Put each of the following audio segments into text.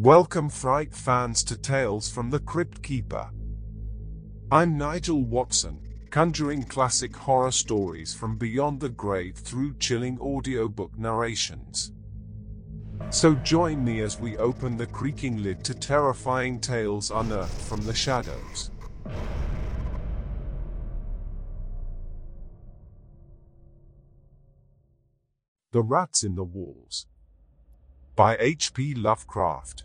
Welcome Fright fans to Tales from the Crypt Keeper. I'm Nigel Watson, conjuring classic horror stories from beyond the grave through chilling audiobook narrations. So join me as we open the creaking lid to terrifying tales unearthed from the shadows. The Rats in the Walls by H.P. Lovecraft.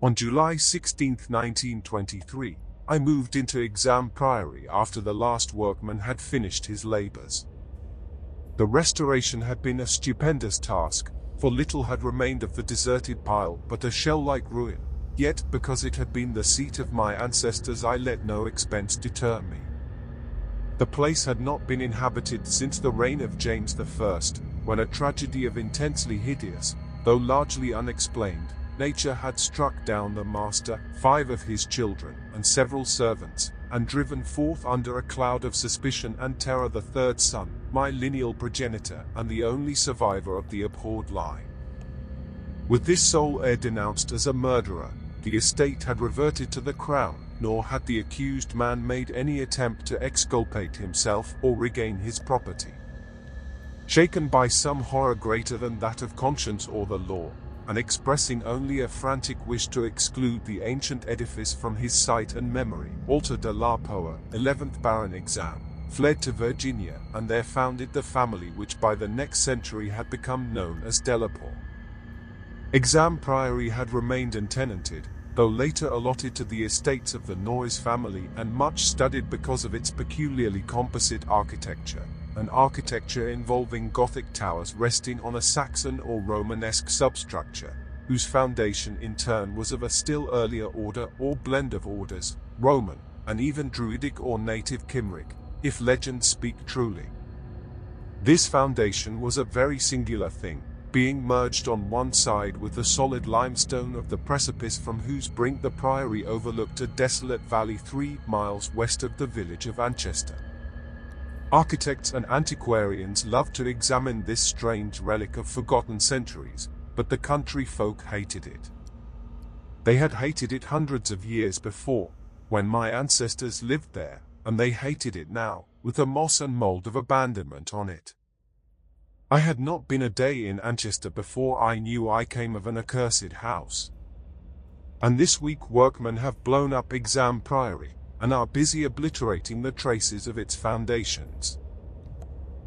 On July 16, 1923, I moved into Exham Priory after the last workman had finished his labors. The restoration had been a stupendous task, for little had remained of the deserted pile but a shell-like ruin, yet because it had been the seat of my ancestors I let no expense deter me. The place had not been inhabited since the reign of James I, when a tragedy of intensely hideous, though largely unexplained, nature had struck down the master, five of his children, and several servants, and driven forth under a cloud of suspicion and terror the third son, my lineal progenitor, and the only survivor of the abhorred line. With this sole heir denounced as a murderer, the estate had reverted to the crown, nor had the accused man made any attempt to exculpate himself or regain his property shaken by some horror greater than that of conscience or the law, and expressing only a frantic wish to exclude the ancient edifice from his sight and memory, Walter de la Poer, 11th Baron Exham, fled to Virginia and there founded the family which by the next century had become known as Delapore. Exham Priory had remained untenanted, though later allotted to the estates of the Noyes family and much studied because of its peculiarly composite architecture an architecture involving Gothic towers resting on a Saxon or Romanesque substructure, whose foundation in turn was of a still earlier order or blend of orders, Roman, and even Druidic or native Cymric, if legends speak truly. This foundation was a very singular thing, being merged on one side with the solid limestone of the precipice from whose brink the priory overlooked a desolate valley three miles west of the village of Anchester. Architects and antiquarians loved to examine this strange relic of forgotten centuries, but the country folk hated it. They had hated it hundreds of years before, when my ancestors lived there, and they hated it now, with the moss and mold of abandonment on it. I had not been a day in Anchester before I knew I came of an accursed house. And this week workmen have blown up Exham Priory, and are busy obliterating the traces of its foundations.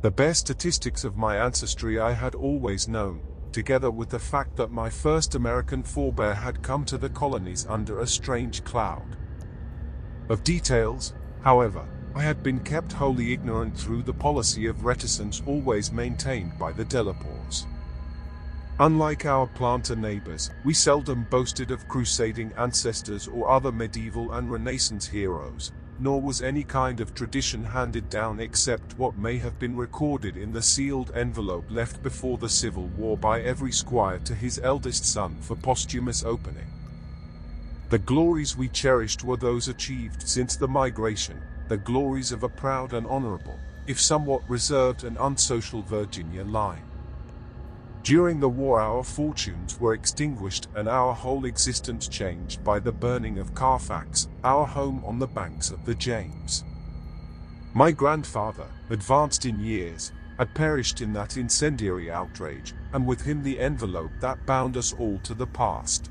The bare statistics of my ancestry I had always known, together with the fact that my first American forebear had come to the colonies under a strange cloud. Of details, however, I had been kept wholly ignorant through the policy of reticence always maintained by the Delapores. Unlike our planter neighbors, we seldom boasted of crusading ancestors or other medieval and Renaissance heroes, nor was any kind of tradition handed down except what may have been recorded in the sealed envelope left before the Civil War by every squire to his eldest son for posthumous opening. The glories we cherished were those achieved since the migration, the glories of a proud and honorable, if somewhat reserved and unsocial Virginia line. During the war our fortunes were extinguished and our whole existence changed by the burning of Carfax, our home on the banks of the James. My grandfather, advanced in years, had perished in that incendiary outrage, and with him the envelope that bound us all to the past.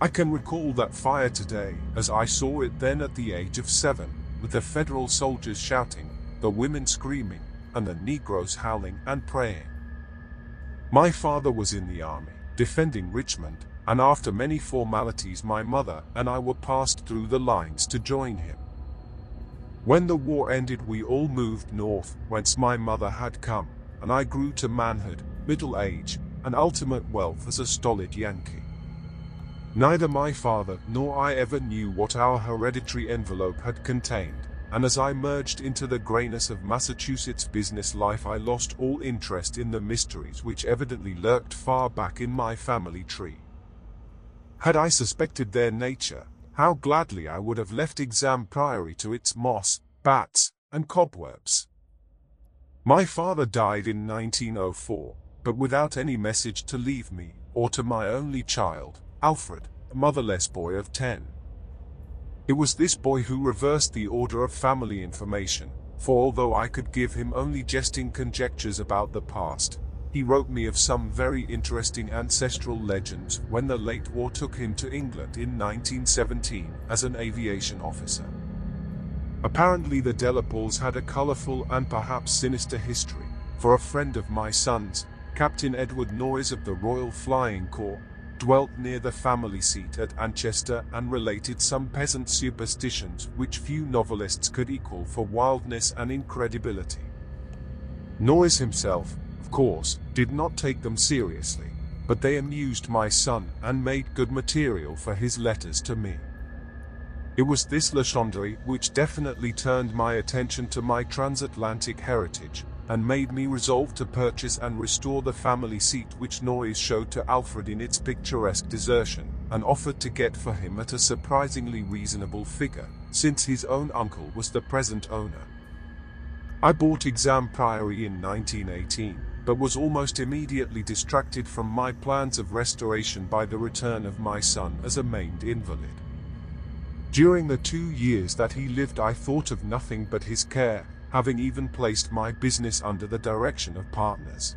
I can recall that fire today, as I saw it then at the age of seven, with the Federal soldiers shouting, the women screaming, and the Negroes howling and praying. My father was in the army, defending Richmond, and after many formalities my mother and I were passed through the lines to join him. When the war ended we all moved north, whence my mother had come, and I grew to manhood, middle age, and ultimate wealth as a stolid Yankee. Neither my father nor I ever knew what our hereditary envelope had contained, and as I merged into the grayness of Massachusetts business life I lost all interest in the mysteries which evidently lurked far back in my family tree. Had I suspected their nature, how gladly I would have left Exham Priory to its moss, bats, and cobwebs. My father died in 1904, but without any message to leave me, or to my only child, Alfred, a motherless boy of 10. It was this boy who reversed the order of family information, for although I could give him only jesting conjectures about the past, he wrote me of some very interesting ancestral legends when the late war took him to England in 1917 as an aviation officer. Apparently the Delapores had a colorful and perhaps sinister history, for a friend of my son's, Captain Edward Noyes of the Royal Flying Corps, dwelt near the family seat at Anchester and related some peasant superstitions which few novelists could equal for wildness and incredibility. Noyes himself, of course, did not take them seriously, but they amused my son and made good material for his letters to me. It was this legendry which definitely turned my attention to my transatlantic heritage, and made me resolve to purchase and restore the family seat which Noyes showed to Alfred in its picturesque desertion, and offered to get for him at a surprisingly reasonable figure, since his own uncle was the present owner. I bought Exham Priory in 1918, but was almost immediately distracted from my plans of restoration by the return of my son as a maimed invalid. During the two years that he lived I thought of nothing but his care, having even placed my business under the direction of partners.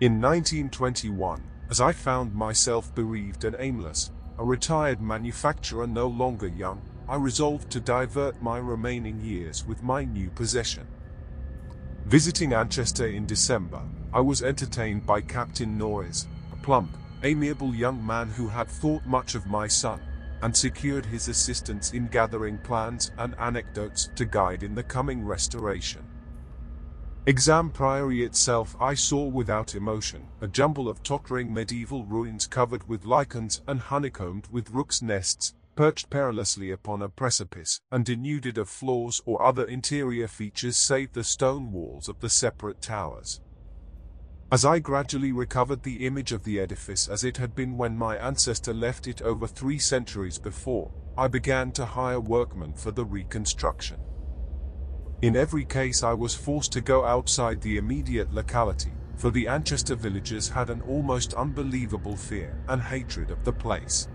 In 1921, as I found myself bereaved and aimless, a retired manufacturer no longer young, I resolved to divert my remaining years with my new possession. Visiting Anchester in December, I was entertained by Captain Noyes, a plump, amiable young man who had thought much of my son, and secured his assistance in gathering plans and anecdotes to guide in the coming restoration. Exham Priory itself I saw without emotion, a jumble of tottering medieval ruins covered with lichens and honeycombed with rooks' nests, perched perilously upon a precipice, and denuded of floors or other interior features save the stone walls of the separate towers. As I gradually recovered the image of the edifice as it had been when my ancestor left it over three centuries before, I began to hire workmen for the reconstruction. In every case I was forced to go outside the immediate locality, for the Anchester villagers had an almost unbelievable fear and hatred of the place.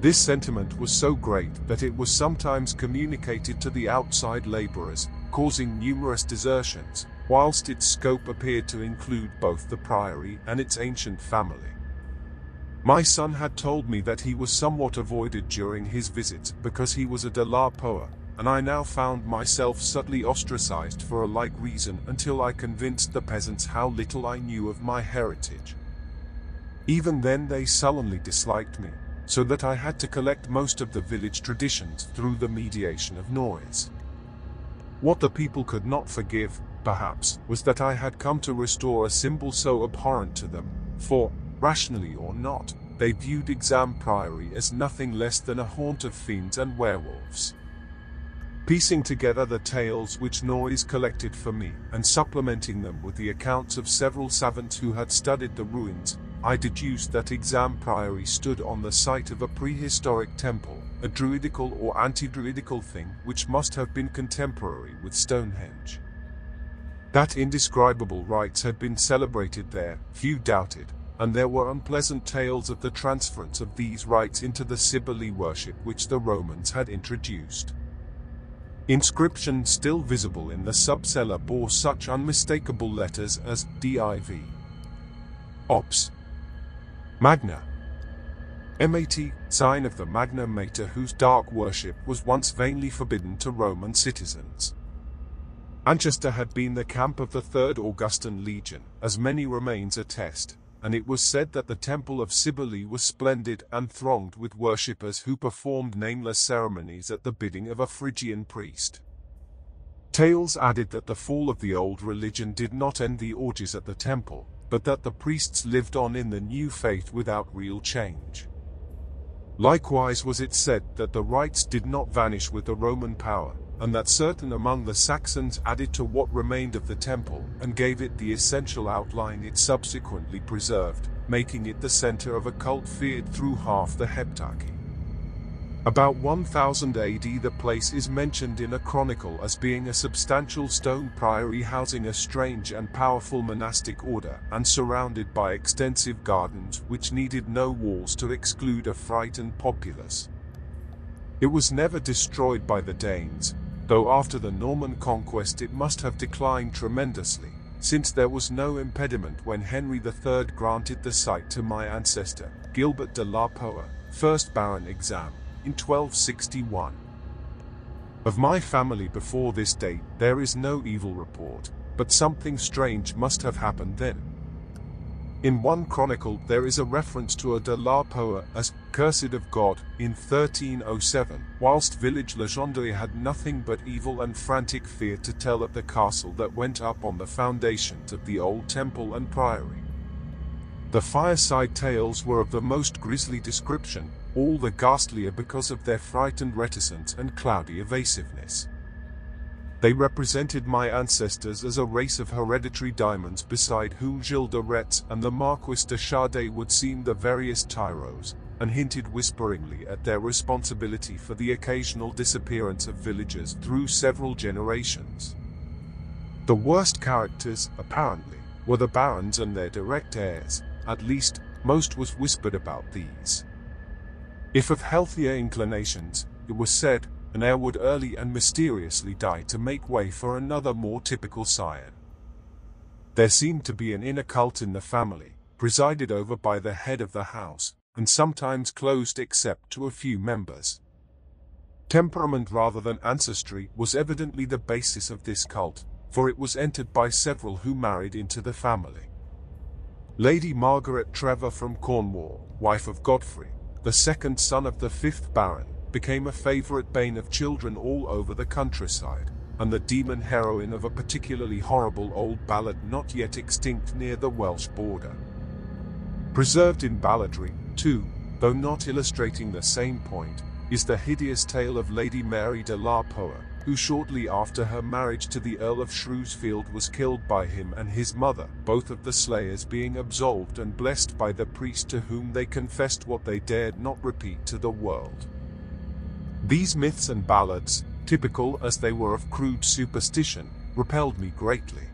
This sentiment was so great that it was sometimes communicated to the outside laborers, causing numerous desertions, whilst its scope appeared to include both the priory and its ancient family. My son had told me that he was somewhat avoided during his visits because he was a de la Poer, and I now found myself subtly ostracized for a like reason until I convinced the peasants how little I knew of my heritage. Even then they sullenly disliked me, so that I had to collect most of the village traditions through the mediation of Noyes. What the people could not forgive perhaps, was that I had come to restore a symbol so abhorrent to them, for, rationally or not, they viewed Exham Priory as nothing less than a haunt of fiends and werewolves. Piecing together the tales which Noyes collected for me, and supplementing them with the accounts of several savants who had studied the ruins, I deduced that Exham Priory stood on the site of a prehistoric temple, a druidical or anti-druidical thing which must have been contemporary with Stonehenge. That indescribable rites had been celebrated there, few doubted, and there were unpleasant tales of the transference of these rites into the Cybele worship which the Romans had introduced. Inscription still visible in the subcella bore such unmistakable letters as DIV, Ops, Magna, MAT, sign of the Magna Mater whose dark worship was once vainly forbidden to Roman citizens. Anchester had been the camp of the Third Augustan Legion, as many remains attest, and it was said that the temple of Cybele was splendid and thronged with worshippers who performed nameless ceremonies at the bidding of a Phrygian priest. Tales added that the fall of the old religion did not end the orgies at the temple, but that the priests lived on in the new faith without real change. Likewise was it said that the rites did not vanish with the Roman power, and that certain among the Saxons added to what remained of the temple and gave it the essential outline it subsequently preserved, making it the center of a cult feared through half the Heptarchy. About 1000 AD the place is mentioned in a chronicle as being a substantial stone priory housing a strange and powerful monastic order and surrounded by extensive gardens which needed no walls to exclude a frightened populace. It was never destroyed by the Danes, though after the Norman conquest it must have declined tremendously, since there was no impediment when Henry III granted the site to my ancestor, Gilbert de la Poer, 1st Baron Exham in 1261. Of my family before this date there is no evil report, but something strange must have happened then. In one chronicle there is a reference to a de la Poer as cursed of God in 1307, whilst village legendry had nothing but evil and frantic fear to tell at the castle that went up on the foundations of the old temple and priory. The fireside tales were of the most grisly description, all the ghastlier because of their frightened reticence and cloudy evasiveness. They represented my ancestors as a race of hereditary diamonds beside whom Gilles de Retz and the Marquis de Sade would seem the veriest tyros, and hinted whisperingly at their responsibility for the occasional disappearance of villagers through several generations. The worst characters, apparently, were the barons and their direct heirs, at least, most was whispered about these. If of healthier inclinations, it was said, an heir would early and mysteriously die to make way for another more typical scion. There seemed to be an inner cult in the family, presided over by the head of the house, and sometimes closed except to a few members. Temperament rather than ancestry was evidently the basis of this cult, for it was entered by several who married into the family. Lady Margaret Trevor from Cornwall, wife of Godfrey, the second son of the fifth Baron, became a favorite bane of children all over the countryside, and the demon heroine of a particularly horrible old ballad not yet extinct near the Welsh border. Preserved in balladry, too, though not illustrating the same point, is the hideous tale of Lady Mary de la Poer, who shortly after her marriage to the Earl of Shrewsfield was killed by him and his mother, both of the slayers being absolved and blessed by the priest to whom they confessed what they dared not repeat to the world. These myths and ballads, typical as they were of crude superstition, repelled me greatly.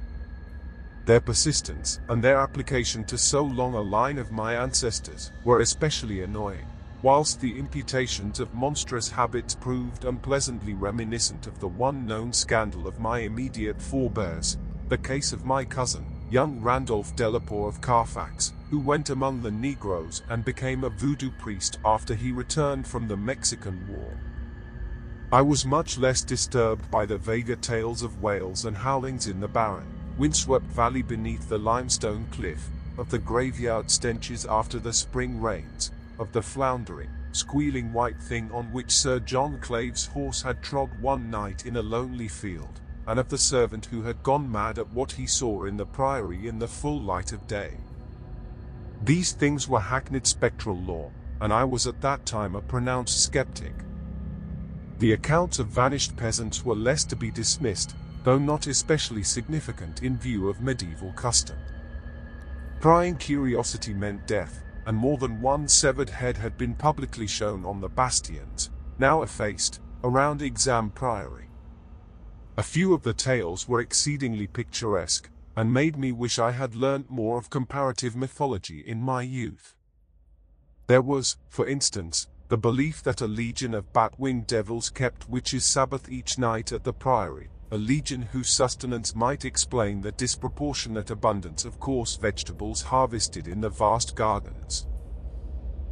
Their persistence and their application to so long a line of my ancestors were especially annoying whilst the imputations of monstrous habits proved unpleasantly reminiscent of the one known scandal of my immediate forebears, the case of my cousin, young Randolph Delapore of Carfax, who went among the Negroes and became a voodoo priest after he returned from the Mexican War. I was much less disturbed by the vaguer tales of wails and howlings in the barren, windswept valley beneath the limestone cliff, of the graveyard stenches after the spring rains, of the floundering, squealing white thing on which Sir John Clave's horse had trod one night in a lonely field, and of the servant who had gone mad at what he saw in the priory in the full light of day. These things were hackneyed spectral lore, and I was at that time a pronounced skeptic. The accounts of vanished peasants were less to be dismissed, though not especially significant in view of medieval custom. Prying curiosity meant death, and more than one severed head had been publicly shown on the bastions, now effaced, around Exham Priory. A few of the tales were exceedingly picturesque, and made me wish I had learnt more of comparative mythology in my youth. There was, for instance, the belief that a legion of bat-winged devils kept witches' Sabbath each night at the priory, a legion whose sustenance might explain the disproportionate abundance of coarse vegetables harvested in the vast gardens.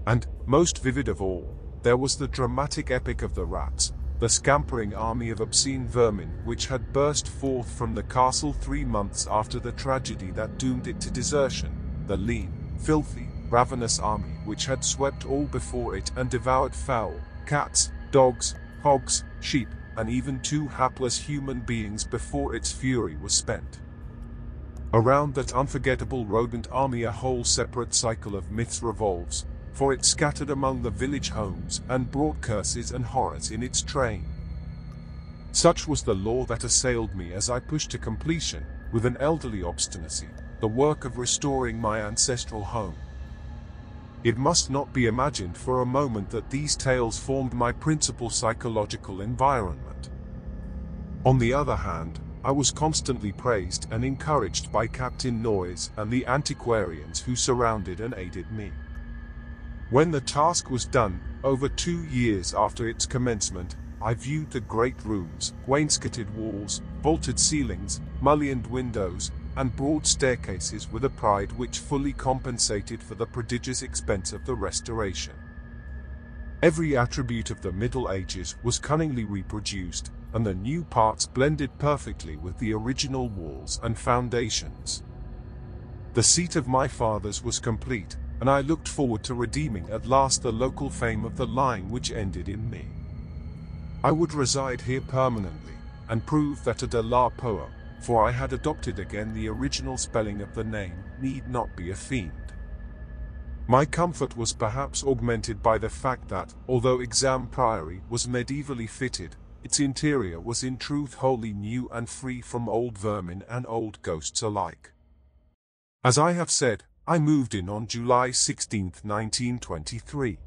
And, most vivid of all, there was the dramatic epic of the rats, the scampering army of obscene vermin which had burst forth from the castle three months after the tragedy that doomed it to desertion, the lean, filthy, ravenous army which had swept all before it and devoured fowl, cats, dogs, hogs, sheep, and even two hapless human beings before its fury was spent. Around that unforgettable rodent army a whole separate cycle of myths revolves, for it scattered among the village homes and brought curses and horrors in its train. Such was the law that assailed me as I pushed to completion, with an elderly obstinacy, the work of restoring my ancestral home. It must not be imagined for a moment that these tales formed my principal psychological environment. On the other hand, I was constantly praised and encouraged by Captain Noyes and the antiquarians who surrounded and aided me. When the task was done, over two years after its commencement, I viewed the great rooms, wainscoted walls, vaulted ceilings, mullioned windows, and broad staircases with a pride which fully compensated for the prodigious expense of the restoration. Every attribute of the Middle Ages was cunningly reproduced, and the new parts blended perfectly with the original walls and foundations. The seat of my fathers was complete, and I looked forward to redeeming at last the local fame of the line which ended in me. I would reside here permanently, and prove that a de la Poer, for I had adopted again the original spelling of the name, need not be a fiend. My comfort was perhaps augmented by the fact that, although Exham Priory was medievally fitted, its interior was in truth wholly new and free from old vermin and old ghosts alike. As I have said, I moved in on July 16, 1923.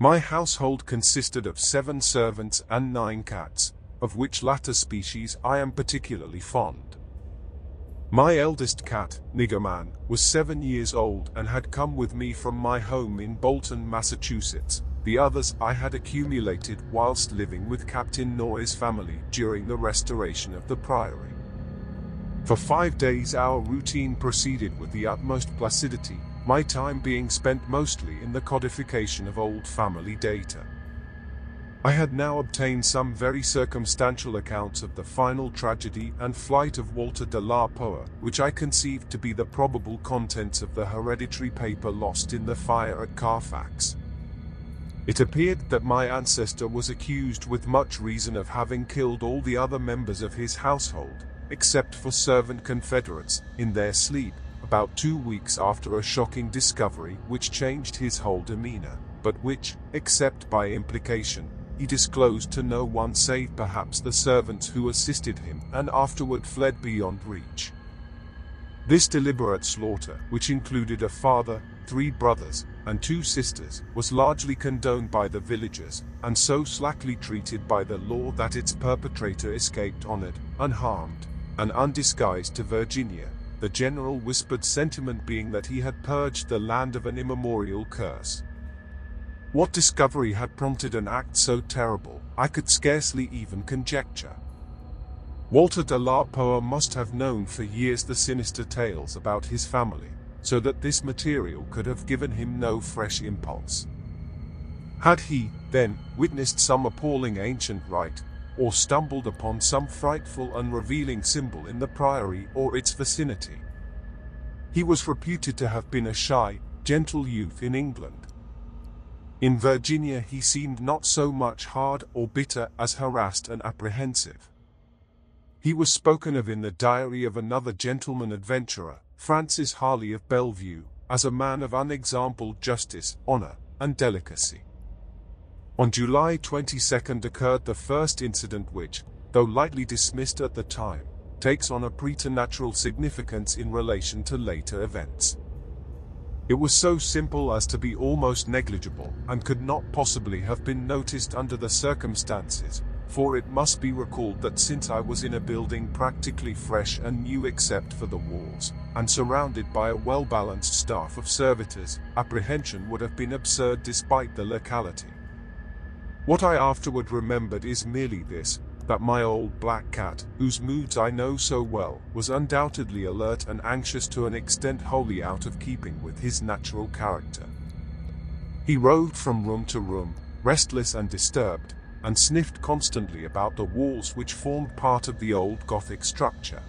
My household consisted of seven servants and nine cats, of which latter species I am particularly fond. My eldest cat, Niggerman, was seven years old and had come with me from my home in Bolton, Massachusetts. The others I had accumulated whilst living with Captain Noyes' family during the restoration of the priory. For five days our routine proceeded with the utmost placidity, my time being spent mostly in the codification of old family data. I had now obtained some very circumstantial accounts of the final tragedy and flight of Walter de la Poer, which I conceived to be the probable contents of the hereditary paper lost in the fire at Carfax. It appeared that my ancestor was accused with much reason of having killed all the other members of his household, except for servant confederates, in their sleep, about two weeks after a shocking discovery which changed his whole demeanor, but which, except by implication, he disclosed to no one save perhaps the servants who assisted him and afterward fled beyond reach. This deliberate slaughter, which included a father, three brothers, and two sisters, was largely condoned by the villagers, and so slackly treated by the law that its perpetrator escaped honored, unharmed, and undisguised to Virginia, the general whispered sentiment being that he had purged the land of an immemorial curse. What discovery had prompted an act so terrible, I could scarcely even conjecture. Walter de la Poer must have known for years the sinister tales about his family, so that this material could have given him no fresh impulse. Had he, then, witnessed some appalling ancient rite, or stumbled upon some frightful unrevealing symbol in the priory or its vicinity? He was reputed to have been a shy, gentle youth in England, in Virginia he seemed not so much hard or bitter as harassed and apprehensive. He was spoken of in the diary of another gentleman adventurer, Francis Harley of Bellevue, as a man of unexampled justice, honor, and delicacy. On July 22nd occurred the first incident which, though lightly dismissed at the time, takes on a preternatural significance in relation to later events. It was so simple as to be almost negligible, and could not possibly have been noticed under the circumstances, for it must be recalled that since I was in a building practically fresh and new except for the walls, and surrounded by a well-balanced staff of servitors, apprehension would have been absurd despite the locality. What I afterward remembered is merely this, that my old black cat, whose moods I know so well, was undoubtedly alert and anxious to an extent wholly out of keeping with his natural character. He roved from room to room, restless and disturbed, and sniffed constantly about the walls which formed part of the old Gothic structure.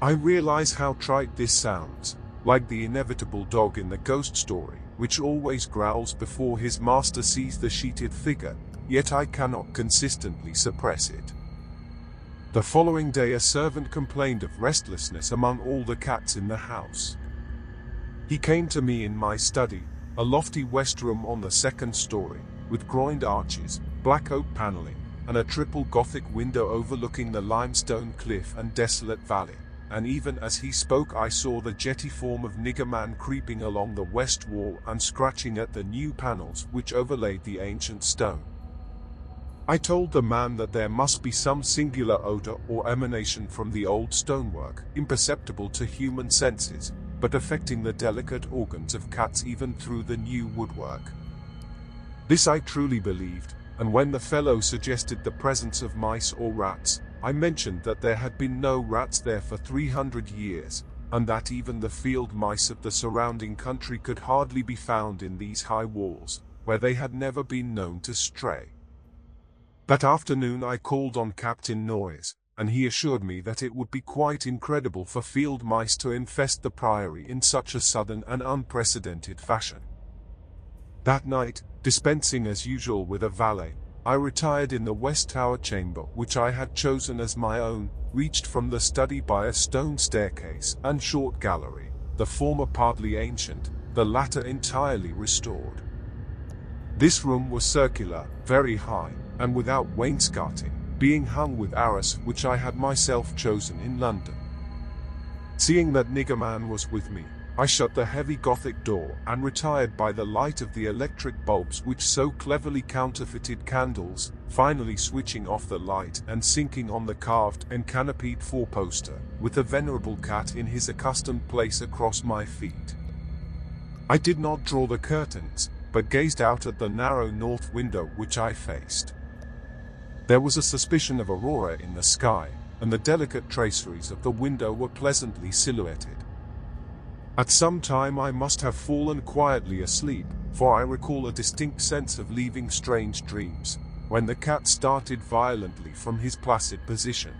I realize how trite this sounds, like the inevitable dog in the ghost story, which always growls before his master sees the sheeted figure, yet I cannot consistently suppress it. The following day a servant complained of restlessness among all the cats in the house. He came to me in my study, a lofty west room on the second story, with groined arches, black oak paneling, and a triple Gothic window overlooking the limestone cliff and desolate valley. and even as he spoke I saw the jetty form of Nigger Man creeping along the west wall and scratching at the new panels which overlaid the ancient stone. I told the man that there must be some singular odor or emanation from the old stonework, imperceptible to human senses, but affecting the delicate organs of cats even through the new woodwork. This I truly believed, and when the fellow suggested the presence of mice or rats, I mentioned that there had been no rats there for 300 years, and that even the field mice of the surrounding country could hardly be found in these high walls, where they had never been known to stray. That afternoon I called on Captain Noyes, and he assured me that it would be quite incredible for field mice to infest the priory in such a sudden and unprecedented fashion. That night, dispensing as usual with a valet, I retired in the west tower chamber which I had chosen as my own, reached from the study by a stone staircase and short gallery, the former partly ancient, the latter entirely restored. This room was circular, very high, and without wainscoting, being hung with arras which I had myself chosen in London. Seeing that Nigger Man was with me, I shut the heavy Gothic door and retired by the light of the electric bulbs which so cleverly counterfeited candles, finally switching off the light and sinking on the carved and canopied four-poster, with the venerable cat in his accustomed place across my feet. I did not draw the curtains, but gazed out at the narrow north window which I faced. There was a suspicion of aurora in the sky, and the delicate traceries of the window were pleasantly silhouetted. At some time I must have fallen quietly asleep, for I recall a distinct sense of leaving strange dreams, when the cat started violently from his placid position.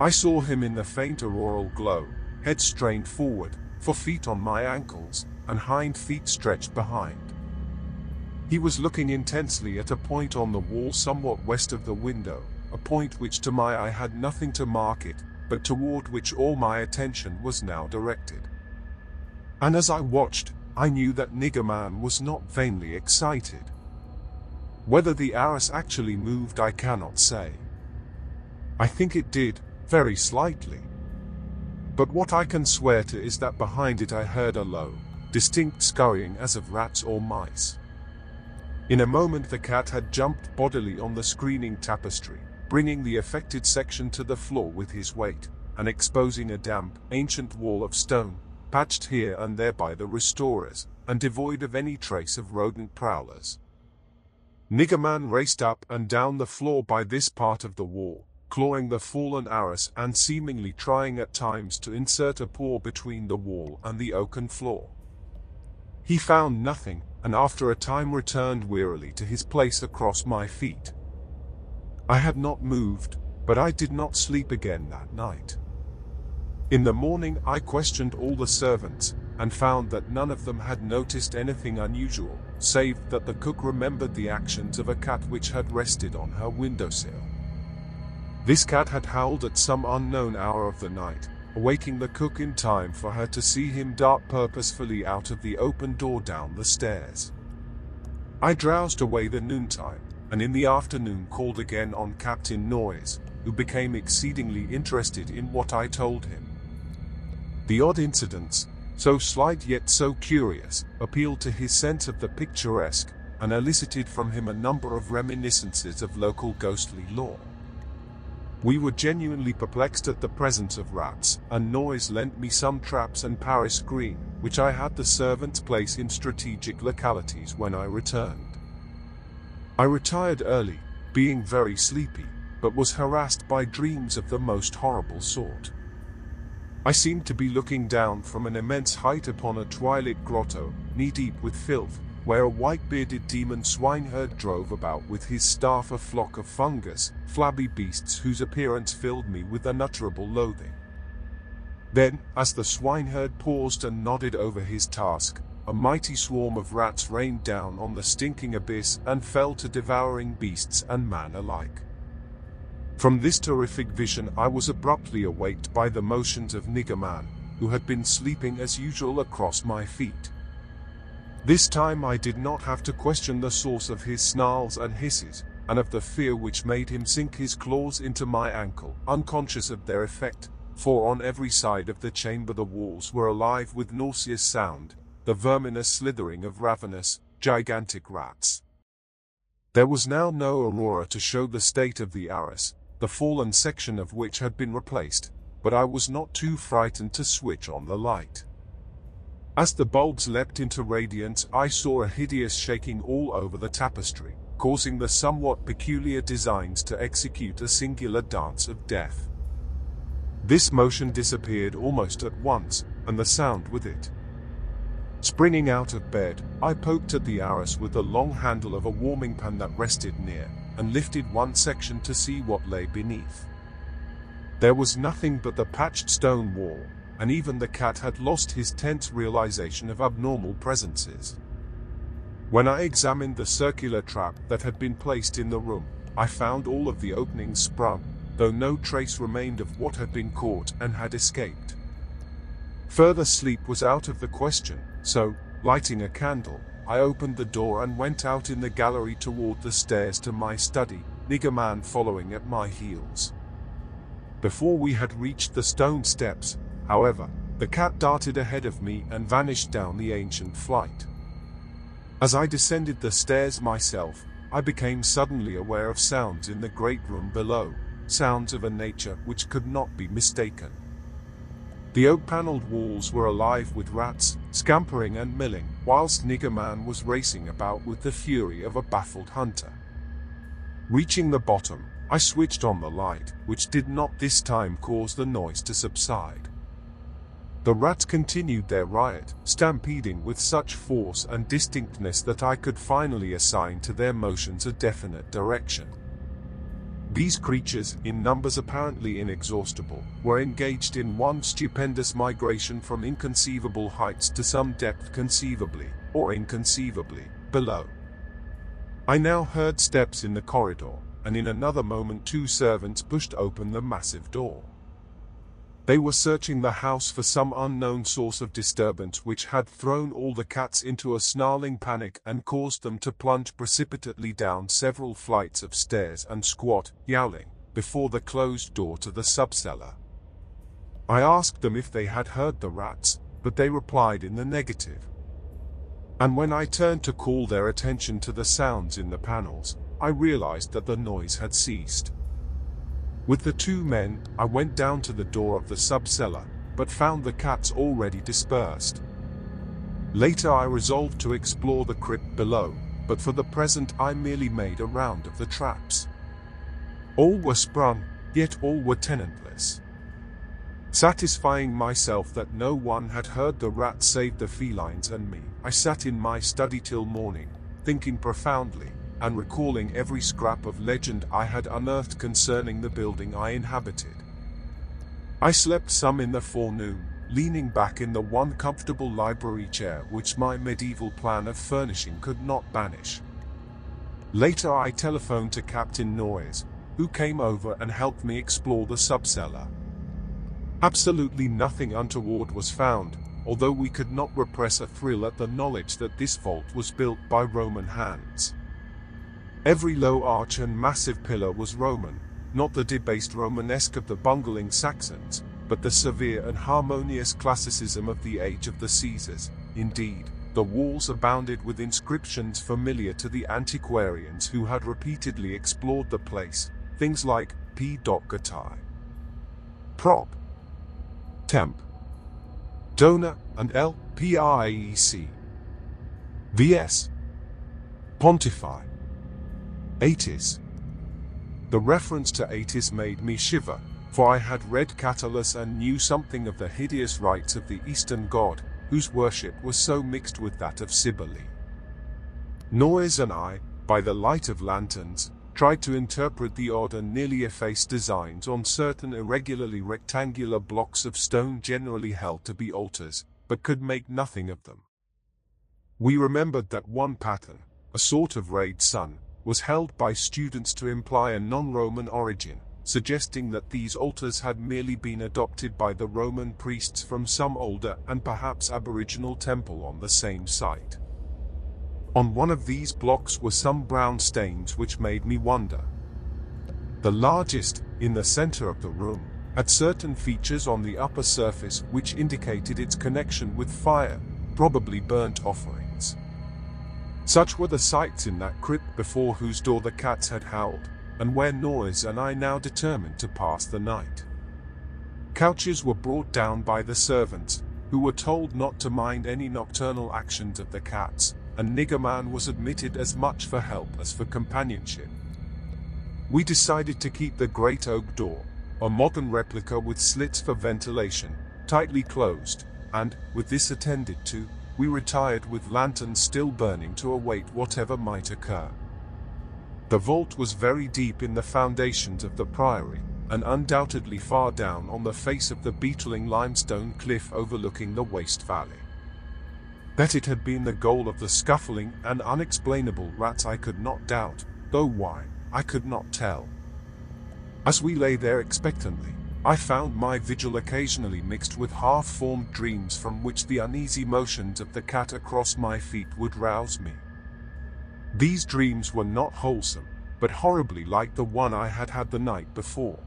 I saw him in the faint auroral glow, head strained forward, for feet on my ankles, and hind feet stretched behind. He was looking intensely at a point on the wall somewhat west of the window, a point which to my eye had nothing to mark it, but toward which all my attention was now directed. And as I watched, I knew that Nigger Man was not vainly excited. Whether the arras actually moved I cannot say. I think it did, very slightly. But what I can swear to is that behind it I heard a low, distinct scurrying as of rats or mice. In a moment the cat had jumped bodily on the screening tapestry, bringing the affected section to the floor with his weight, and exposing a damp, ancient wall of stone, patched here and there by the restorers, and devoid of any trace of rodent prowlers. Niggerman raced up and down the floor by this part of the wall, clawing the fallen arras and seemingly trying at times to insert a paw between the wall and the oaken floor. He found nothing, and after a time returned wearily to his place across my feet. I had not moved, but I did not sleep again that night. In the morning I questioned all the servants, and found that none of them had noticed anything unusual, save that the cook remembered the actions of a cat which had rested on her windowsill. This cat had howled at some unknown hour of the night, awaking the cook in time for her to see him dart purposefully out of the open door down the stairs. I drowsed away the noontime, and in the afternoon called again on Captain Noyes, who became exceedingly interested in what I told him. The odd incidents, so slight yet so curious, appealed to his sense of the picturesque, and elicited from him a number of reminiscences of local ghostly lore. We were genuinely perplexed at the presence of rats, and Noyes lent me some traps and Paris green, which I had the servants place in strategic localities when I returned. I retired early, being very sleepy, but was harassed by dreams of the most horrible sort. I seemed to be looking down from an immense height upon a twilit grotto, knee-deep with filth, where a white-bearded demon swineherd drove about with his staff a flock of fungous, flabby beasts whose appearance filled me with unutterable loathing. Then, as the swineherd paused and nodded over his task, a mighty swarm of rats rained down on the stinking abyss and fell to devouring beasts and man alike. From this terrific vision I was abruptly awaked by the motions of Nigger Man, who had been sleeping as usual across my feet. This time I did not have to question the source of his snarls and hisses, and of the fear which made him sink his claws into my ankle, unconscious of their effect, for on every side of the chamber the walls were alive with nauseous sound, the verminous slithering of ravenous, gigantic rats. There was now no aurora to show the state of the arras, the fallen section of which had been replaced, but I was not too frightened to switch on the light. As the bulbs leapt into radiance I saw a hideous shaking all over the tapestry, causing the somewhat peculiar designs to execute a singular dance of death. This motion disappeared almost at once, and the sound with it. Springing out of bed, I poked at the arras with the long handle of a warming pan that rested near, and lifted one section to see what lay beneath. There was nothing but the patched stone wall, and even the cat had lost his tense realization of abnormal presences. When I examined the circular trap that had been placed in the room, I found all of the openings sprung, though no trace remained of what had been caught and had escaped. Further sleep was out of the question, so, lighting a candle, I opened the door and went out in the gallery toward the stairs to my study, Nigger Man following at my heels. Before we had reached the stone steps, however, the cat darted ahead of me and vanished down the ancient flight. As I descended the stairs myself, I became suddenly aware of sounds in the great room below, sounds of a nature which could not be mistaken. The oak-paneled walls were alive with rats, scampering and milling, whilst Nigger Man was racing about with the fury of a baffled hunter. Reaching the bottom, I switched on the light, which did not this time cause the noise to subside. The rats continued their riot, stampeding with such force and distinctness that I could finally assign to their motions a definite direction. These creatures, in numbers apparently inexhaustible, were engaged in one stupendous migration from inconceivable heights to some depth conceivably, or inconceivably, below. I now heard steps in the corridor, and in another moment two servants pushed open the massive door. They were searching the house for some unknown source of disturbance which had thrown all the cats into a snarling panic and caused them to plunge precipitately down several flights of stairs and squat, yowling, before the closed door to the subcellar. I asked them if they had heard the rats, but they replied in the negative. And when I turned to call their attention to the sounds in the panels, I realized that the noise had ceased. With the two men, I went down to the door of the sub-cellar, but found the cats already dispersed. Later I resolved to explore the crypt below, but for the present I merely made a round of the traps. All were sprung, yet all were tenantless. Satisfying myself that no one had heard the rats save the felines and me, I sat in my study till morning, thinking profoundly, and recalling every scrap of legend I had unearthed concerning the building I inhabited. I slept some in the forenoon, leaning back in the one comfortable library chair which my medieval plan of furnishing could not banish. Later I telephoned to Captain Noyes, who came over and helped me explore the subcellar. Absolutely nothing untoward was found, although we could not repress a thrill at the knowledge that this vault was built by Roman hands. Every low arch and massive pillar was Roman, not the debased Romanesque of the bungling Saxons, but the severe and harmonious classicism of the age of the Caesars. Indeed, the walls abounded with inscriptions familiar to the antiquarians who had repeatedly explored the place, things like P. Gatai, Prop, Temp, Dona, and L. Piec. VS, Pontify. Atis. The reference to Atis made me shiver, for I had read Catullus and knew something of the hideous rites of the Eastern god, whose worship was so mixed with that of Cybele. Noyes and I, by the light of lanterns, tried to interpret the odd and nearly effaced designs on certain irregularly rectangular blocks of stone generally held to be altars, but could make nothing of them. We remembered that one pattern, a sort of rayed sun, was held by students to imply a non-Roman origin, suggesting that these altars had merely been adopted by the Roman priests from some older and perhaps aboriginal temple on the same site. On one of these blocks were some brown stains which made me wonder. The largest, in the center of the room, had certain features on the upper surface which indicated its connection with fire, probably burnt offerings. Such were the sights in that crypt before whose door the cats had howled, and where Noyes and I now determined to pass the night. Couches were brought down by the servants, who were told not to mind any nocturnal actions of the cats, and Niggerman was admitted as much for help as for companionship. We decided to keep the great oak door, a modern replica with slits for ventilation, tightly closed, and, with this attended to, we retired with lanterns still burning to await whatever might occur. The vault was very deep in the foundations of the priory, and undoubtedly far down on the face of the beetling limestone cliff overlooking the waste valley. That it had been the goal of the scuffling and unexplainable rats I could not doubt, though why, I could not tell. As we lay there expectantly, I found my vigil occasionally mixed with half-formed dreams from which the uneasy motions of the cat across my feet would rouse me. These dreams were not wholesome, but horribly like the one I had had the night before.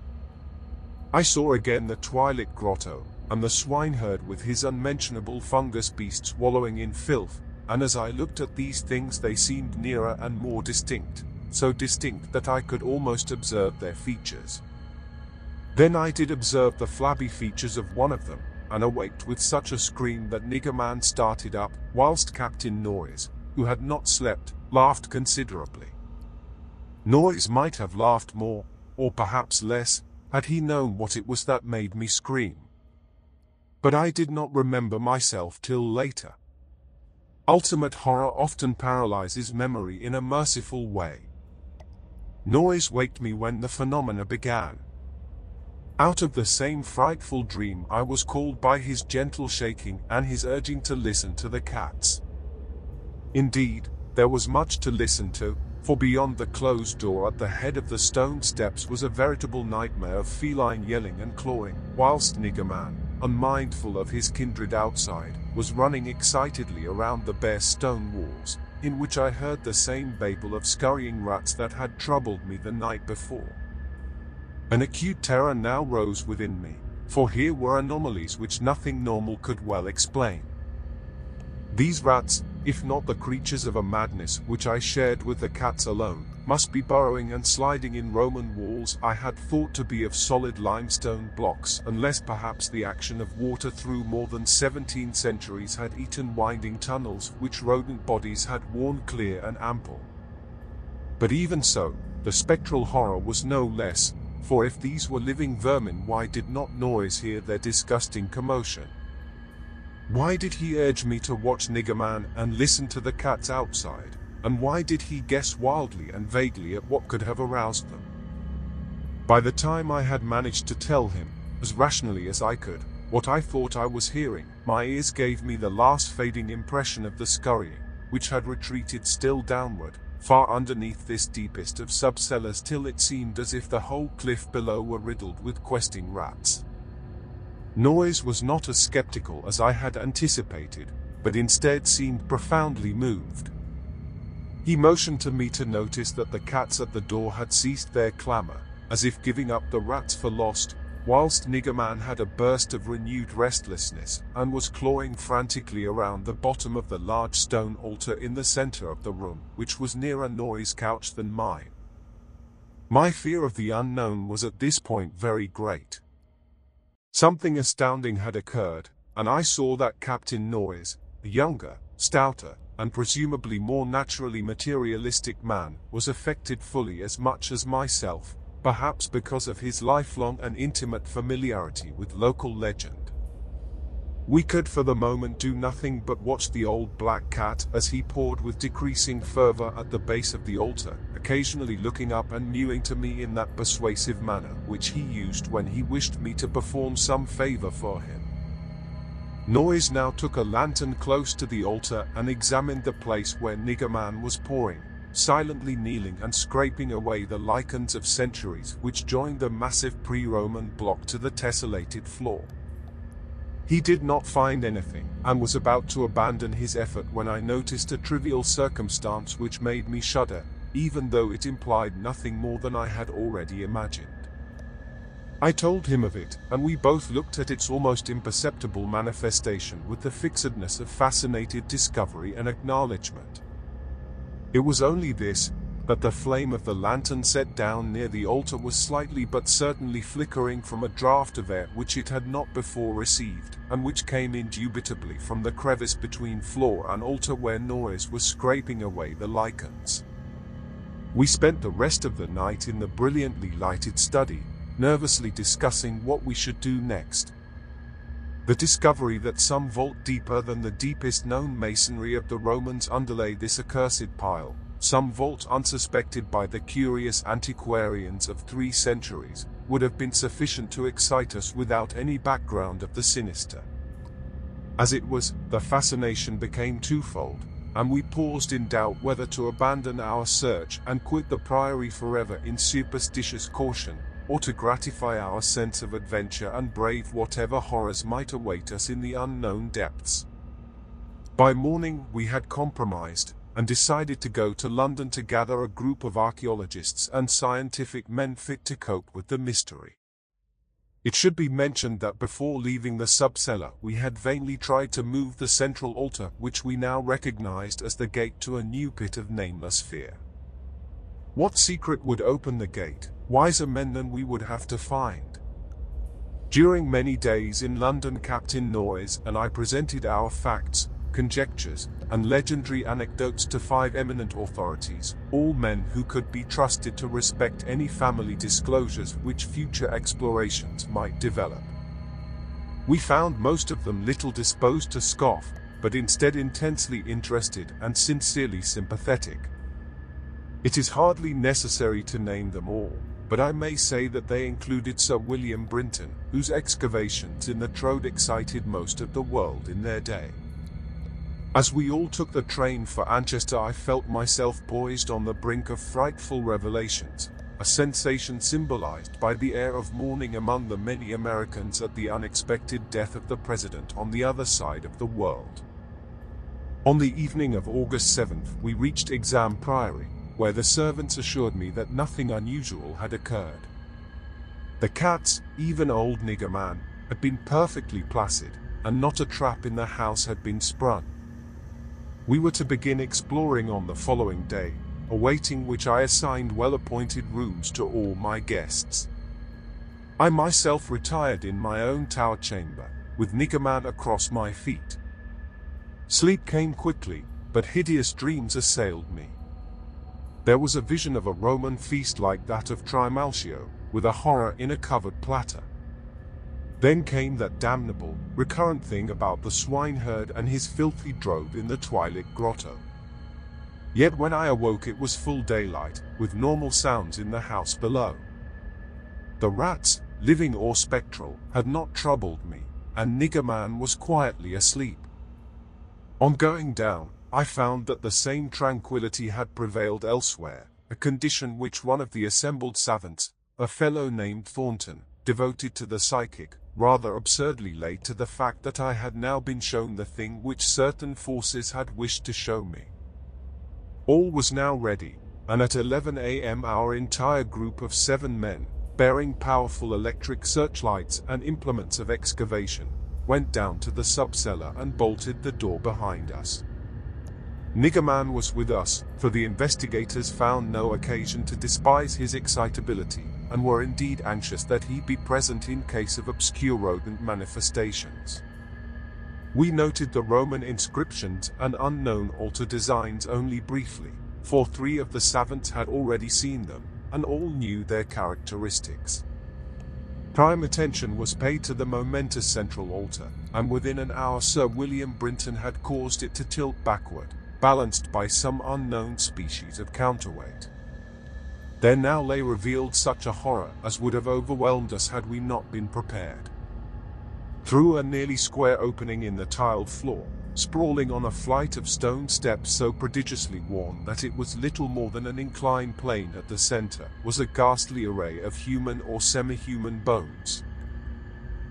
I saw again the twilight grotto, and the swineherd with his unmentionable fungous beasts wallowing in filth, and as I looked at these things they seemed nearer and more distinct, so distinct that I could almost observe their features. Then I did observe the flabby features of one of them, and awaked with such a scream that Niggerman started up, whilst Captain Noyes, who had not slept, laughed considerably. Noyes might have laughed more, or perhaps less, had he known what it was that made me scream but I did not remember myself till later. Ultimate horror often paralyzes memory in a merciful way. Noyes waked me when the phenomena began. Out of the same frightful dream I was called by his gentle shaking and his urging to listen to the cats. Indeed, there was much to listen to, for beyond the closed door at the head of the stone steps was a veritable nightmare of feline yelling and clawing, whilst Niggerman, unmindful of his kindred outside, was running excitedly around the bare stone walls, in which I heard the same babel of scurrying rats that had troubled me the night before. An acute terror now rose within me, for here were anomalies which nothing normal could well explain. These rats, if not the creatures of a madness which I shared with the cats alone, must be burrowing and sliding in Roman walls I had thought to be of solid limestone blocks, unless perhaps the action of water through more than 17 centuries had eaten winding tunnels which rodent bodies had worn clear and ample. But even so, the spectral horror was no less, for if these were living vermin why did not Noyes hear their disgusting commotion? Why did he urge me to watch Niggerman and listen to the cats outside? And why did he guess wildly and vaguely at what could have aroused them? By the time I had managed to tell him, as rationally as I could, what I thought I was hearing, my ears gave me the last fading impression of the scurrying, which had retreated still downward, far underneath this deepest of subcellars till it seemed as if the whole cliff below were riddled with questing rats. Noyes was not as skeptical as I had anticipated, but instead seemed profoundly moved. He motioned to me to notice that the cats at the door had ceased their clamor, as if giving up the rats for lost, whilst Niggerman had a burst of renewed restlessness and was clawing frantically around the bottom of the large stone altar in the center of the room, which was nearer Noyes' couch than mine. My fear of the unknown was at this point very great. Something astounding had occurred, and I saw that Captain Noyes, the younger, stouter, and presumably more naturally materialistic man, was affected fully as much as myself, perhaps because of his lifelong and intimate familiarity with local legend. We could for the moment do nothing but watch the old black cat as he poured with decreasing fervor at the base of the altar, occasionally looking up and mewing to me in that persuasive manner which he used when he wished me to perform some favor for him. Noise now took a lantern close to the altar and examined the place where Niggerman was pouring, silently kneeling and scraping away the lichens of centuries which joined the massive pre-Roman block to the tessellated floor. He did not find anything, and was about to abandon his effort when I noticed a trivial circumstance which made me shudder, even though it implied nothing more than I had already imagined. I told him of it, and we both looked at its almost imperceptible manifestation with the fixedness of fascinated discovery and acknowledgement. It was only this, that the flame of the lantern set down near the altar was slightly but certainly flickering from a draught of air which it had not before received, and which came indubitably from the crevice between floor and altar where Noyes was scraping away the lichens. We spent the rest of the night in the brilliantly lighted study, nervously discussing what we should do next. The discovery that some vault deeper than the deepest known masonry of the Romans underlay this accursed pile, some vault unsuspected by the curious antiquarians of three centuries, would have been sufficient to excite us without any background of the sinister. As it was, the fascination became twofold, and we paused in doubt whether to abandon our search and quit the priory forever in superstitious caution, or to gratify our sense of adventure and brave whatever horrors might await us in the unknown depths. By morning we had compromised, and decided to go to London to gather a group of archaeologists and scientific men fit to cope with the mystery. It should be mentioned that before leaving the subcellar we had vainly tried to move the central altar which we now recognized as the gate to a new pit of nameless fear. What secret would open the gate? wiser men than we would have to find. During many days in London Captain Noyes and I presented our facts, conjectures, and legendary anecdotes to five eminent authorities, all men who could be trusted to respect any family disclosures which future explorations might develop. We found most of them little disposed to scoff, but instead intensely interested and sincerely sympathetic. It is hardly necessary to name them all but I may say that they included Sir William Brinton, whose excavations in the Troad excited most of the world in their day. As we all took the train for Anchester I felt myself poised on the brink of frightful revelations, a sensation symbolized by the air of mourning among the many Americans at the unexpected death of the president on the other side of the world. On the evening of August 7th we reached Exham Priory, where the servants assured me that nothing unusual had occurred. The cats, even old nigger man, had been perfectly placid, and not a trap in the house had been sprung. We were to begin exploring on the following day, awaiting which I assigned well-appointed rooms to all my guests. I myself retired in my own tower chamber, with Niggerman across my feet. Sleep came quickly, but hideous dreams assailed me. There was a vision of a Roman feast like that of Trimalchio, with a horror in a covered platter. Then came that damnable, recurrent thing about the swineherd and his filthy drove in the twilight grotto. Yet when I awoke it was full daylight, with normal sounds in the house below. The rats, living or spectral, had not troubled me, and Niggerman was quietly asleep. On going down, I found that the same tranquility had prevailed elsewhere, a condition which one of the assembled savants, a fellow named Thornton, devoted to the psychic, rather absurdly laid to the fact that I had now been shown the thing which certain forces had wished to show me. All was now ready, and at 11 a.m. our entire group of seven men, bearing powerful electric searchlights and implements of excavation, went down to the subcellar and bolted the door behind us. Niggerman was with us, for the investigators found no occasion to despise his excitability, and were indeed anxious that he be present in case of obscure rodent manifestations. We noted the Roman inscriptions and unknown altar designs only briefly, for three of the savants had already seen them, and all knew their characteristics. Prime attention was paid to the momentous central altar, and within an hour Sir William Brinton had caused it to tilt backward, balanced by some unknown species of counterweight. There now lay revealed such a horror as would have overwhelmed us had we not been prepared. Through a nearly square opening in the tiled floor, sprawling on a flight of stone steps so prodigiously worn that it was little more than an inclined plane at the center, was a ghastly array of human or semi-human bones.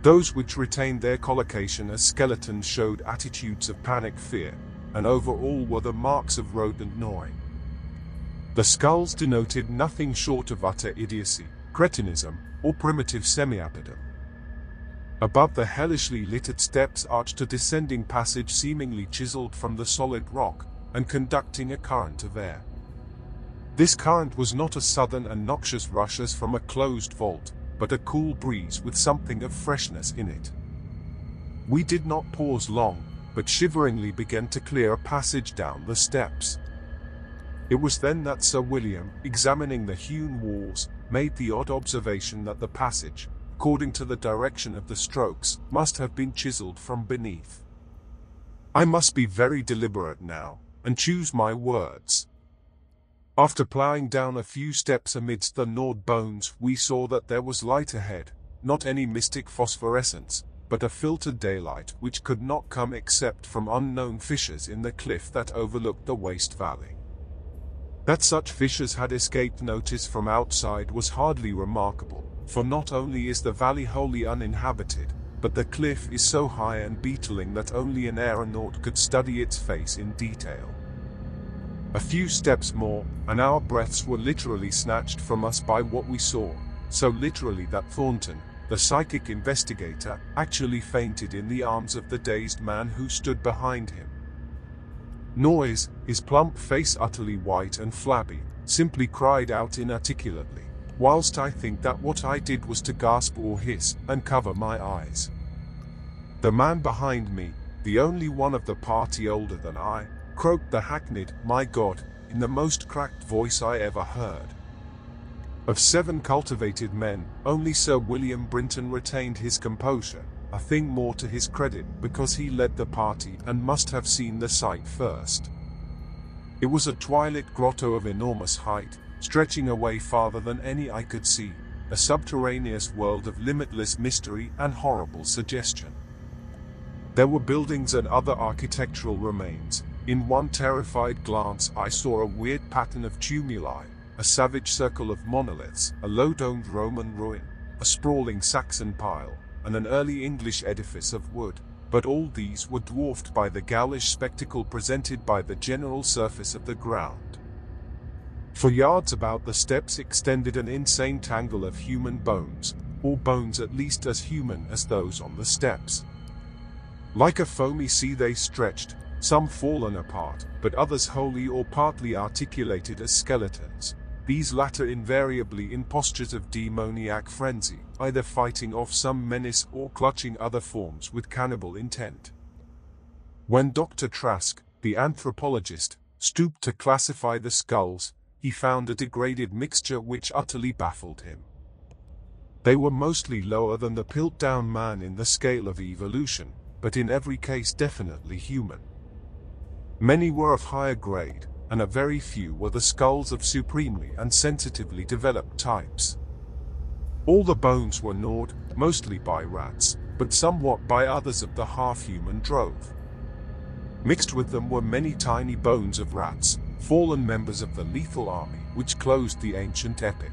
Those which retained their collocation as skeletons showed attitudes of panic fear, and over all were the marks of rodent gnawing. The skulls denoted nothing short of utter idiocy, cretinism, or primitive semi-apedom. Above the hellishly littered steps arched a descending passage seemingly chiseled from the solid rock, and conducting a current of air. This current was not a sudden and noxious rush as from a closed vault, but a cool breeze with something of freshness in it. We did not pause long, but shiveringly began to clear a passage down the steps. It was then that Sir William, examining the hewn walls, made the odd observation that the passage, according to the direction of the strokes, must have been chiseled from beneath. I must be very deliberate now, and choose my words. After ploughing down a few steps amidst the gnawed bones, we saw that there was light ahead, not any mystic phosphorescence, but a filtered daylight which could not come except from unknown fissures in the cliff that overlooked the waste valley. That such fissures had escaped notice from outside was hardly remarkable, for not only is the valley wholly uninhabited, but the cliff is so high and beetling that only an aeronaut could study its face in detail. A few steps more, and our breaths were literally snatched from us by what we saw, so literally that Thornton, the psychic investigator, actually fainted in the arms of the dazed man who stood behind him. Noyes, his plump face utterly white and flabby, simply cried out inarticulately, whilst I think that what I did was to gasp or hiss and cover my eyes. The man behind me, the only one of the party older than I, croaked the hackneyed, My God, in the most cracked voice I ever heard. Of seven cultivated men, only Sir William Brinton retained his composure, a thing more to his credit because he led the party and must have seen the sight first. It was a twilit grotto of enormous height, stretching away farther than any I could see, a subterraneous world of limitless mystery and horrible suggestion. There were buildings and other architectural remains, in one terrified glance I saw a weird pattern of tumuli, a savage circle of monoliths, a low-domed Roman ruin, a sprawling Saxon pile, and an early English edifice of wood, but all these were dwarfed by the ghoulish spectacle presented by the general surface of the ground. For yards about the steps extended an insane tangle of human bones, or bones at least as human as those on the steps. Like a foamy sea they stretched, some fallen apart, but others wholly or partly articulated as skeletons, these latter invariably in postures of demoniac frenzy, either fighting off some menace or clutching other forms with cannibal intent. When Dr. Trask, the anthropologist, stooped to classify the skulls, he found a degraded mixture which utterly baffled him. They were mostly lower than the Piltdown man in the scale of evolution, but in every case definitely human. Many were of higher grade, and a very few were the skulls of supremely and sensitively developed types. All the bones were gnawed, mostly by rats, but somewhat by others of the half-human drove. Mixed with them were many tiny bones of rats, fallen members of the lethal army which closed the ancient epic.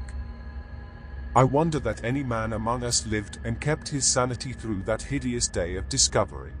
I wonder that any man among us lived and kept his sanity through that hideous day of discovery.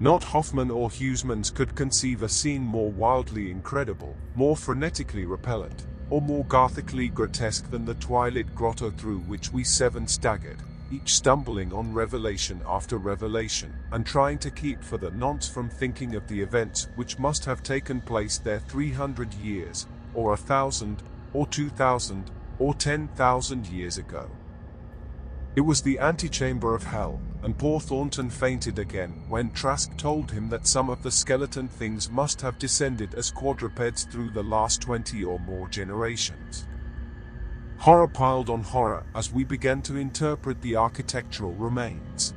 Not Hoffmann or Huysmans could conceive a scene more wildly incredible, more frenetically repellent, or more gothically grotesque than the twilit grotto through which we seven staggered, each stumbling on revelation after revelation, and trying to keep for the nonce from thinking of the events which must have taken place there 300 years, or a thousand, or two thousand, or ten thousand years ago. It was the antechamber of hell, and poor Thornton fainted again when Trask told him that some of the skeleton things must have descended as quadrupeds through the last twenty or more generations. Horror piled on horror as we began to interpret the architectural remains.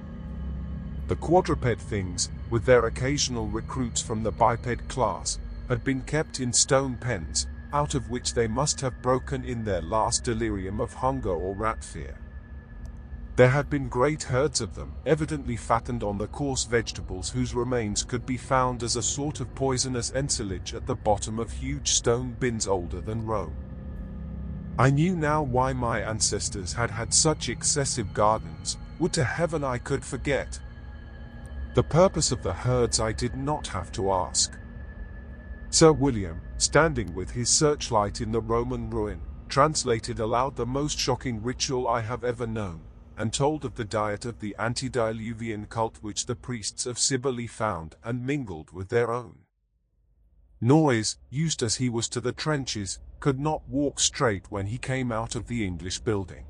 The quadruped things, with their occasional recruits from the biped class, had been kept in stone pens, out of which they must have broken in their last delirium of hunger or rat fear. There had been great herds of them, evidently fattened on the coarse vegetables whose remains could be found as a sort of poisonous ensilage at the bottom of huge stone bins older than Rome. I knew now why my ancestors had had such excessive gardens, would to heaven I could forget. The purpose of the herds I did not have to ask. Sir William, standing with his searchlight in the Roman ruin, translated aloud the most shocking ritual I have ever known, and told of the diet of the antediluvian cult which the priests of Cybele found and mingled with their own. Noyes, used as he was to the trenches, could not walk straight when he came out of the English building.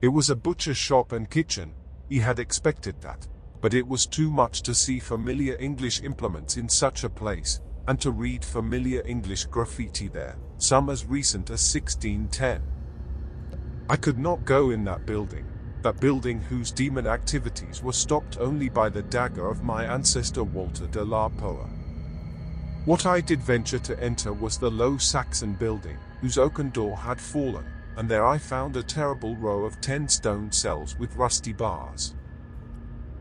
It was a butcher's shop and kitchen, he had expected that, but it was too much to see familiar English implements in such a place, and to read familiar English graffiti there, some as recent as 1610. I could not go in that building, that building whose demon activities were stopped only by the dagger of my ancestor Walter de la Poer. What I did venture to enter was the low Saxon building, whose oaken door had fallen, and there I found a terrible row of ten stone cells with rusty bars.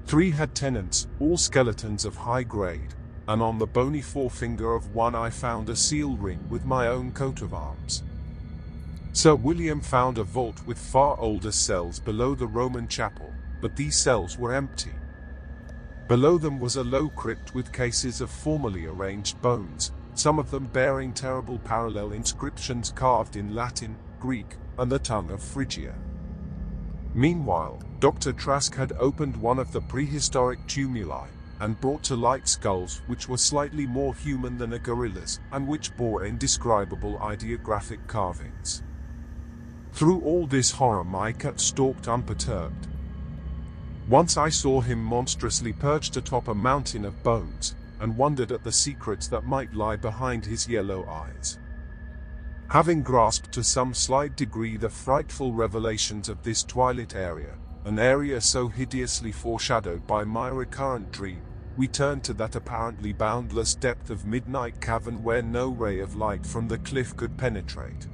Three had tenants, all skeletons of high grade, and on the bony forefinger of one I found a seal ring with my own coat of arms. Sir William found a vault with far older cells below the Roman chapel, but these cells were empty. Below them was a low crypt with cases of formerly arranged bones, some of them bearing terrible parallel inscriptions carved in Latin, Greek, and the tongue of Phrygia. Meanwhile, Dr. Trask had opened one of the prehistoric tumuli, and brought to light skulls which were slightly more human than a gorilla's, and which bore indescribable ideographic carvings. Through all this horror my cat stalked unperturbed. Once I saw him monstrously perched atop a mountain of bones, and wondered at the secrets that might lie behind his yellow eyes. Having grasped to some slight degree the frightful revelations of this twilight area, an area so hideously foreshadowed by my recurrent dream, we turned to that apparently boundless depth of midnight cavern where no ray of light from the cliff could penetrate.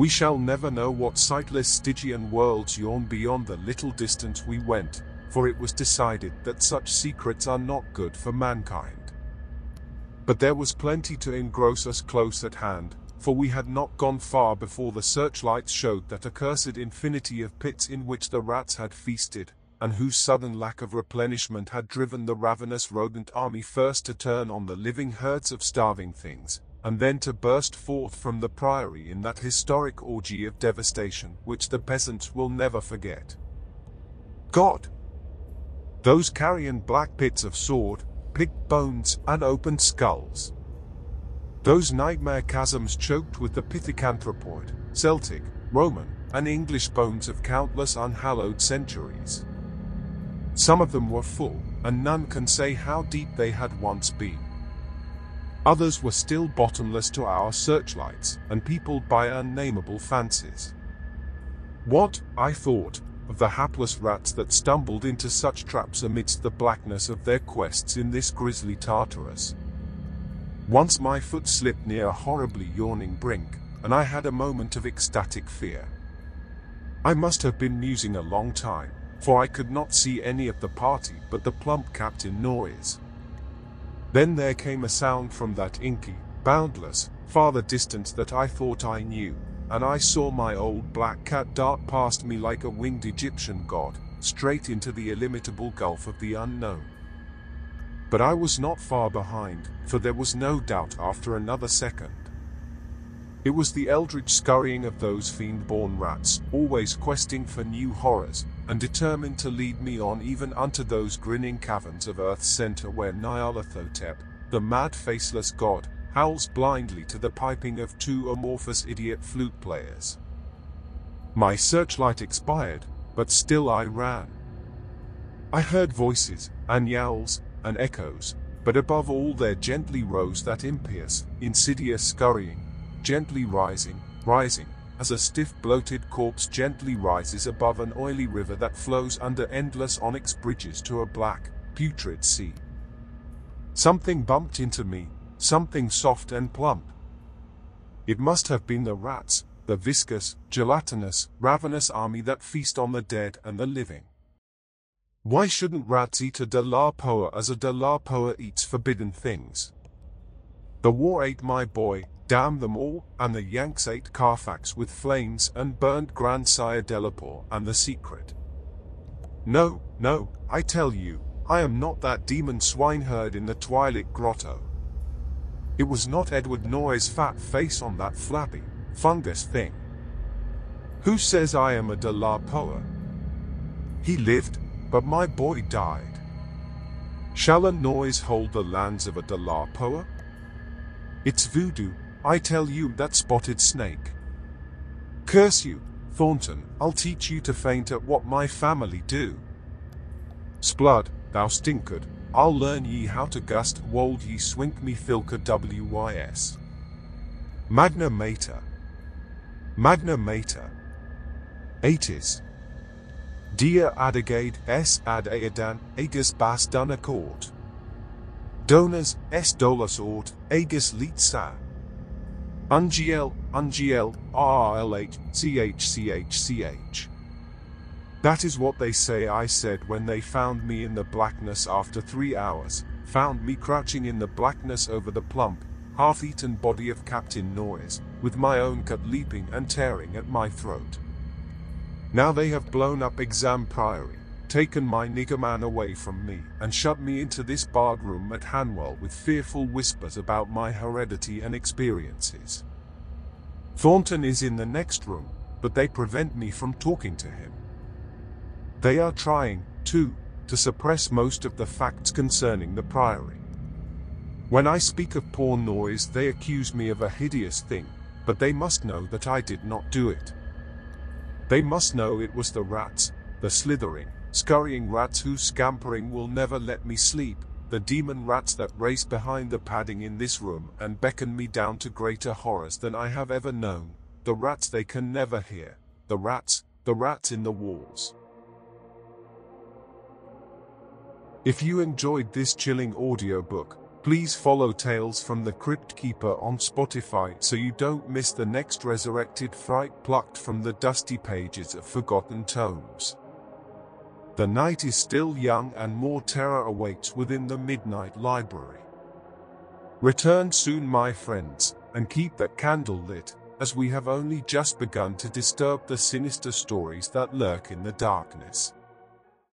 We shall never know what sightless Stygian worlds yawn beyond the little distance we went, for it was decided that such secrets are not good for mankind. But there was plenty to engross us close at hand, for we had not gone far before the searchlights showed that accursed infinity of pits in which the rats had feasted, and whose sudden lack of replenishment had driven the ravenous rodent army first to turn on the living herds of starving things, and then to burst forth from the priory in that historic orgy of devastation which the peasants will never forget. God! Those carrion black pits of sword, picked bones, and opened skulls. Those nightmare chasms choked with the pithecanthropoid, Celtic, Roman, and English bones of countless unhallowed centuries. Some of them were full, and none can say how deep they had once been. Others were still bottomless to our searchlights, and peopled by unnameable fancies. What, I thought, of the hapless rats that stumbled into such traps amidst the blackness of their quests in this grisly Tartarus? Once my foot slipped near a horribly yawning brink, and I had a moment of ecstatic fear. I must have been musing a long time, for I could not see any of the party but the plump Captain Noyes. Then there came a sound from that inky, boundless, farther distance that I thought I knew, and I saw my old black cat dart past me like a winged Egyptian god, straight into the illimitable gulf of the unknown. But I was not far behind, for there was no doubt after another second. It was the eldritch scurrying of those fiend-born rats, always questing for new horrors, and determined to lead me on even unto those grinning caverns of Earth's center where Nyarlathotep, the mad faceless god, howls blindly to the piping of two amorphous idiot flute players. My searchlight expired, but still I ran. I heard voices, and yowls, and echoes, but above all there gently rose that impious, insidious scurrying, gently rising, rising, as a stiff bloated corpse gently rises above an oily river that flows under endless onyx bridges to a black, putrid sea. Something bumped into me, something soft and plump. It must have been the rats, the viscous, gelatinous, ravenous army that feast on the dead and the living. Why shouldn't rats eat a de la Poer as a de la Poer eats forbidden things? The war ate my boy, Damn them all, and the Yanks ate Carfax with flames and burned Grandsire Delapore and the secret. No, no, I tell you, I am not that demon swineherd in the Twilight Grotto. It was not Edward Noyes' fat face on that flappy, fungous thing. Who says I am a de la Poer? He lived, but my boy died. Shall a Noyes hold the lands of a de la Poer? It's voodoo, I tell you that spotted snake. Curse you, Thornton, I'll teach you to faint at what my family do. Splud, thou stinkard, I'll learn ye how to gust wold ye swink me filka wys. Magna Mater. Magna Mater. Atys. Dia adagade s ad aedan aegis bas dun accord. Donas s dolus ort aegis litsa. Ungiel, ungiel, rlh, chchch. That is what they say I said when they found me in the blackness after three hours, found me crouching in the blackness over the plump, half-eaten body of Captain Noyes, with my own cut leaping and tearing at my throat. Now they have blown up Exham Priory, taken my nigger man away from me, and shut me into this barred room at Hanwell with fearful whispers about my heredity and experiences. Thornton is in the next room, but they prevent me from talking to him. They are trying, too, to suppress most of the facts concerning the Priory. When I speak of poor Noyes they accuse me of a hideous thing, but they must know that I did not do it. They must know it was the rats, the slithering, scurrying rats whose scampering will never let me sleep, the demon rats that race behind the padding in this room and beckon me down to greater horrors than I have ever known, the rats they can never hear, the rats, the rats in the walls. If you enjoyed this chilling audiobook, Please follow Tales from the Crypt Keeper on Spotify so you don't miss the next resurrected fright plucked from the dusty pages of forgotten tomes. The night is still young and more terror awaits within the Midnight Library. Return soon my friends, and keep that candle lit, as we have only just begun to disturb the sinister stories that lurk in the darkness.